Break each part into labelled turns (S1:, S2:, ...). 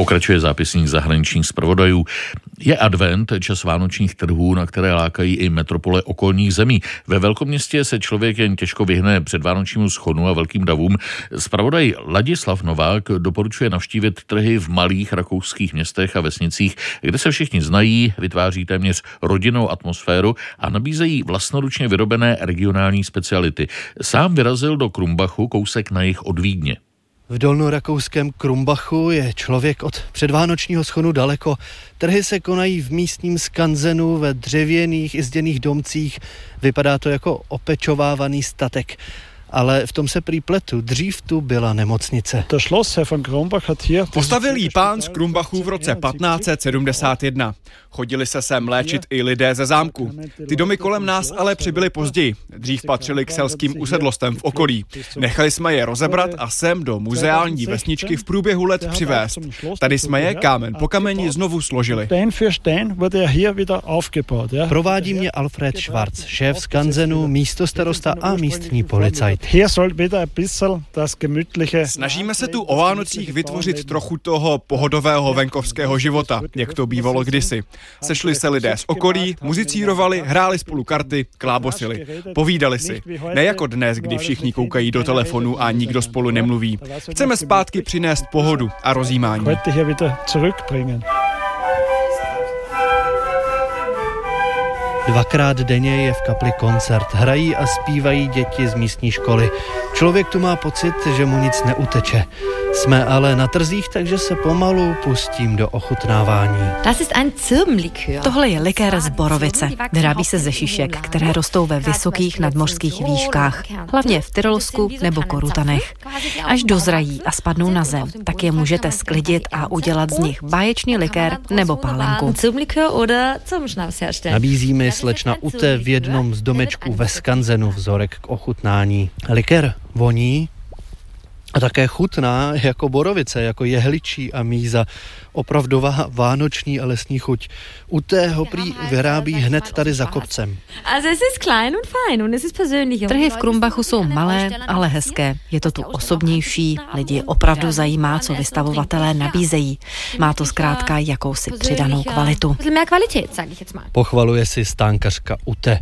S1: Pokračuje zápisník zahraničních zpravodajů. Je advent, čas vánočních trhů, na které lákají i metropole okolních zemí. Ve velkoměstě se člověk jen těžko vyhne před vánočnímu schonu a velkým davům. Spravodaj Ladislav Novák doporučuje navštívit trhy v malých rakouských městech a vesnicích, kde se všichni znají, vytváří téměř rodinnou atmosféru a nabízejí vlastnoručně vyrobené regionální speciality. Sám vyrazil do Krumbachu, kousek na jich od Vídně.
S2: V dolnorakouském Krumbachu je člověk od předvánočního schonu daleko. Trhy se konají v místním skanzenu ve dřevěných i zděných domcích. Vypadá to jako opečovávaný statek ale v tom se prý pletu. Dřív tu byla nemocnice.
S3: Postavil jí pán z Krumbachu v roce 1571. Chodili se sem léčit i lidé ze zámku. Ty domy kolem nás ale přibyly později. Dřív patřili k selským usedlostem v okolí. Nechali jsme je rozebrat a sem do muzeální vesničky v průběhu let přivést. Tady jsme je kámen po kameni znovu složili.
S2: Provádí mě Alfred Schwarz, šéf skanzenu, místo starosta a místní policajt.
S3: Snažíme se tu o Vánocích vytvořit trochu toho pohodového venkovského života, jak to bývalo kdysi. Sešli se lidé z okolí, muzicírovali, hráli spolu karty, klábosili, povídali si. Ne jako dnes, kdy všichni koukají do telefonu a nikdo spolu nemluví. Chceme zpátky přinést pohodu a rozjímání.
S2: Dvakrát denně je v kapli koncert. Hrají a zpívají děti z místní školy. Člověk tu má pocit, že mu nic neuteče. Jsme ale na trzích, takže se pomalu pustím do ochutnávání.
S4: Tohle je likér z borovice. Vyrábí se ze šišek, které rostou ve vysokých nadmořských výškách, hlavně v Tyrolsku nebo Korutanech. Až dozrají a spadnou na zem, tak je můžete sklidit a udělat z nich báječný likér nebo pálenku.
S2: Nabízíme slečna Ute v jednom z domečků ve Skanzenu vzorek k ochutnání. Likér voní a také chutná jako borovice, jako jehličí a míza. Opravdová vánoční a lesní chuť. U tého prý vyrábí hned tady za kopcem.
S4: Trhy v Krumbachu jsou malé, ale hezké. Je to tu osobnější, lidi opravdu zajímá, co vystavovatelé nabízejí. Má to zkrátka jakousi přidanou kvalitu.
S2: Pochvaluje si stánkařka Ute.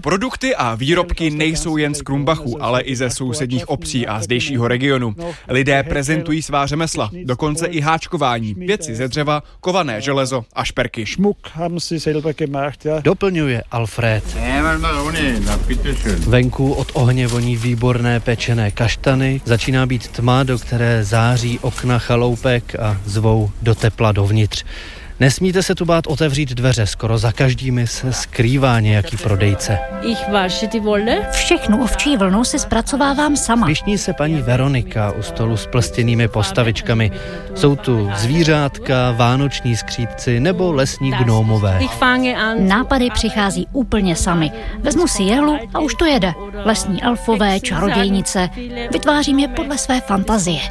S3: Produkty a výrobky nejsou jen z Krumbachu, ale i ze sousedních obcí a zdejšího regionu. Lidé prezentují svá řemesla, dokonce i háčkování, věci ze dřeva, kované železo a šperky.
S2: Doplňuje Alfred. Venku od ohně voní výborné pečené kaštany, začíná být tma, do které září okna chaloupek a zvou do tepla dovnitř. Nesmíte se tu bát otevřít dveře, skoro za každými se skrývá nějaký prodejce.
S5: Všechnu ovčí vlnu si zpracovávám sama.
S2: Pišní se paní Veronika u stolu s plstěnými postavičkami. Jsou tu zvířátka, vánoční skřídci nebo lesní gnómové.
S5: Nápady přichází úplně sami. Vezmu si jehlu a už to jede. Lesní elfové, čarodějnice. Vytvářím je podle své fantazie.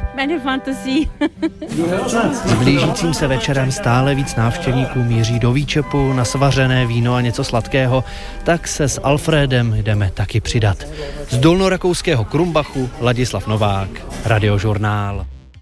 S2: S blížícím se večerem stále víc návštěvníků míří do výčepu na svařené víno a něco sladkého, tak se s Alfredem jdeme taky přidat. Z dolnorakouského Krumbachu Ladislav Novák, Radiožurnál.